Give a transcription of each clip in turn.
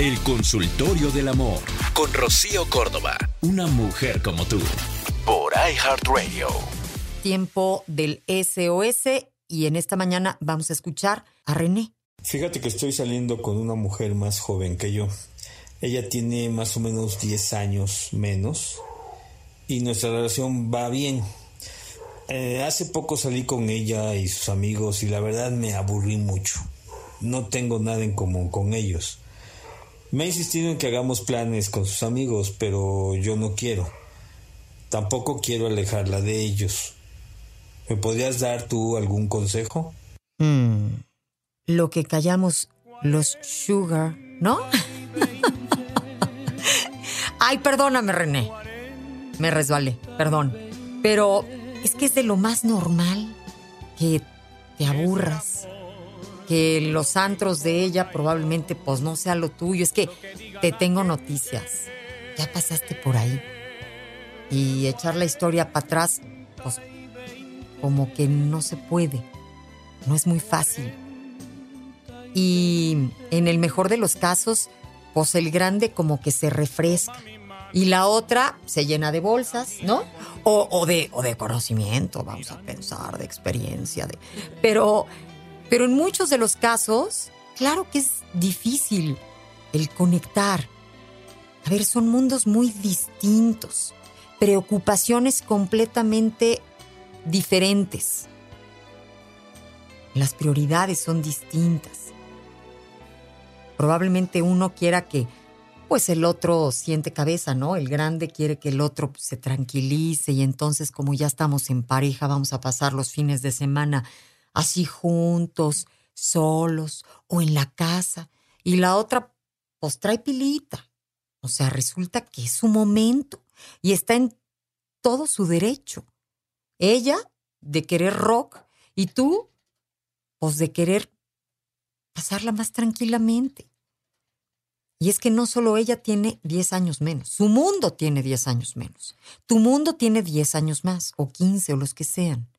El consultorio del amor con Rocío Córdoba. Una mujer como tú. Por iHeartRadio. Tiempo del SOS y en esta mañana vamos a escuchar a René. Fíjate que estoy saliendo con una mujer más joven que yo. Ella tiene más o menos 10 años menos y nuestra relación va bien. Eh, hace poco salí con ella y sus amigos y la verdad me aburrí mucho. No tengo nada en común con ellos. Me ha insistido en que hagamos planes con sus amigos, pero yo no quiero. Tampoco quiero alejarla de ellos. ¿Me podrías dar tú algún consejo? Mm, lo que callamos los sugar, ¿no? Ay, perdóname, René. Me resbalé, perdón. Pero es que es de lo más normal que te aburras. Que los antros de ella probablemente pues no sea lo tuyo. Es que te tengo noticias. Ya pasaste por ahí. Y echar la historia para atrás, pues como que no se puede. No es muy fácil. Y en el mejor de los casos, pues el grande como que se refresca. Y la otra se llena de bolsas, ¿no? O, o de, o de conocimiento, vamos a pensar, de experiencia. De, pero, pero en muchos de los casos, claro que es difícil el conectar. A ver, son mundos muy distintos, preocupaciones completamente diferentes. Las prioridades son distintas. Probablemente uno quiera que pues el otro siente cabeza, ¿no? El grande quiere que el otro se tranquilice y entonces como ya estamos en pareja vamos a pasar los fines de semana así juntos, solos o en la casa. Y la otra pues trae pilita. O sea, resulta que es su momento y está en todo su derecho. Ella de querer rock y tú pues de querer pasarla más tranquilamente. Y es que no solo ella tiene 10 años menos, su mundo tiene 10 años menos. Tu mundo tiene 10 años más, o 15, o los que sean.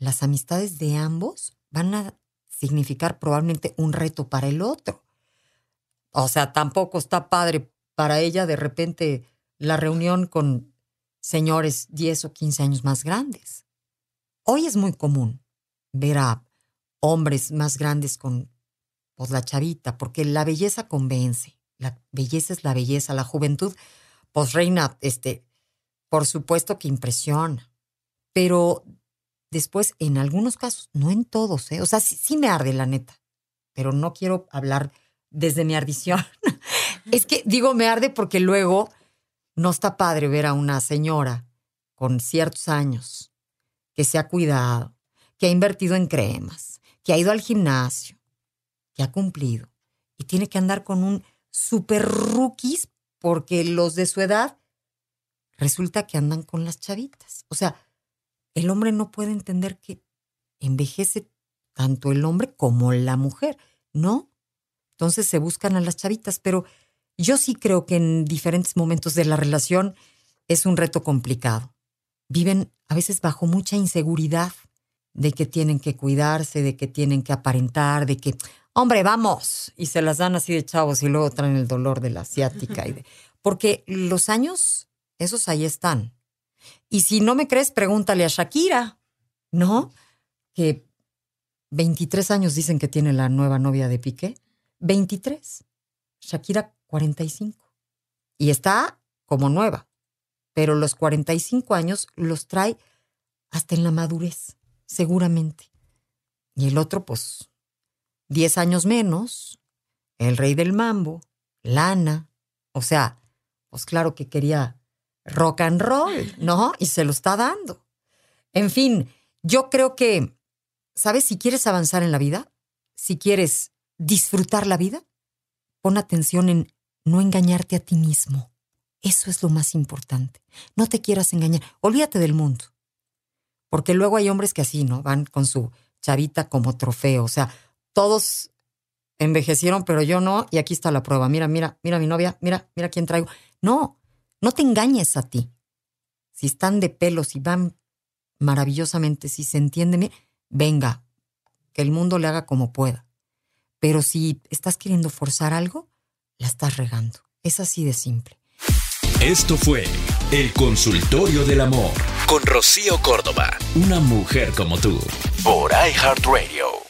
Las amistades de ambos van a significar probablemente un reto para el otro. O sea, tampoco está padre para ella de repente la reunión con señores 10 o 15 años más grandes. Hoy es muy común ver a hombres más grandes con pues, la chavita, porque la belleza convence la belleza es la belleza, la juventud, pues reina, este, por supuesto que impresiona, pero después en algunos casos, no en todos, ¿eh? o sea, sí, sí me arde la neta, pero no quiero hablar desde mi ardición. es que digo me arde porque luego no está padre ver a una señora con ciertos años que se ha cuidado, que ha invertido en cremas, que ha ido al gimnasio, que ha cumplido y tiene que andar con un super rookies porque los de su edad resulta que andan con las chavitas. O sea, el hombre no puede entender que envejece tanto el hombre como la mujer, ¿no? Entonces se buscan a las chavitas, pero yo sí creo que en diferentes momentos de la relación es un reto complicado. Viven a veces bajo mucha inseguridad de que tienen que cuidarse, de que tienen que aparentar, de que, hombre, vamos, y se las dan así de chavos y luego traen el dolor de la asiática. Y de, porque los años, esos ahí están. Y si no me crees, pregúntale a Shakira, ¿no? Que 23 años dicen que tiene la nueva novia de Piqué. 23. Shakira 45. Y está como nueva. Pero los 45 años los trae hasta en la madurez, seguramente. Y el otro, pues, 10 años menos, el rey del mambo, lana, o sea, pues claro que quería rock and roll, ¿no? Y se lo está dando. En fin, yo creo que, ¿sabes? Si quieres avanzar en la vida, si quieres disfrutar la vida, pon atención en no engañarte a ti mismo. Eso es lo más importante. No te quieras engañar. Olvídate del mundo. Porque luego hay hombres que así, ¿no? Van con su chavita como trofeo. O sea, todos envejecieron, pero yo no. Y aquí está la prueba. Mira, mira, mira mi novia. Mira, mira quién traigo. No, no te engañes a ti. Si están de pelos y van maravillosamente, si se entiende, venga, que el mundo le haga como pueda. Pero si estás queriendo forzar algo, la estás regando. Es así de simple. Esto fue El Consultorio del Amor con Rocío Córdoba, una mujer como tú, por iHeartRadio.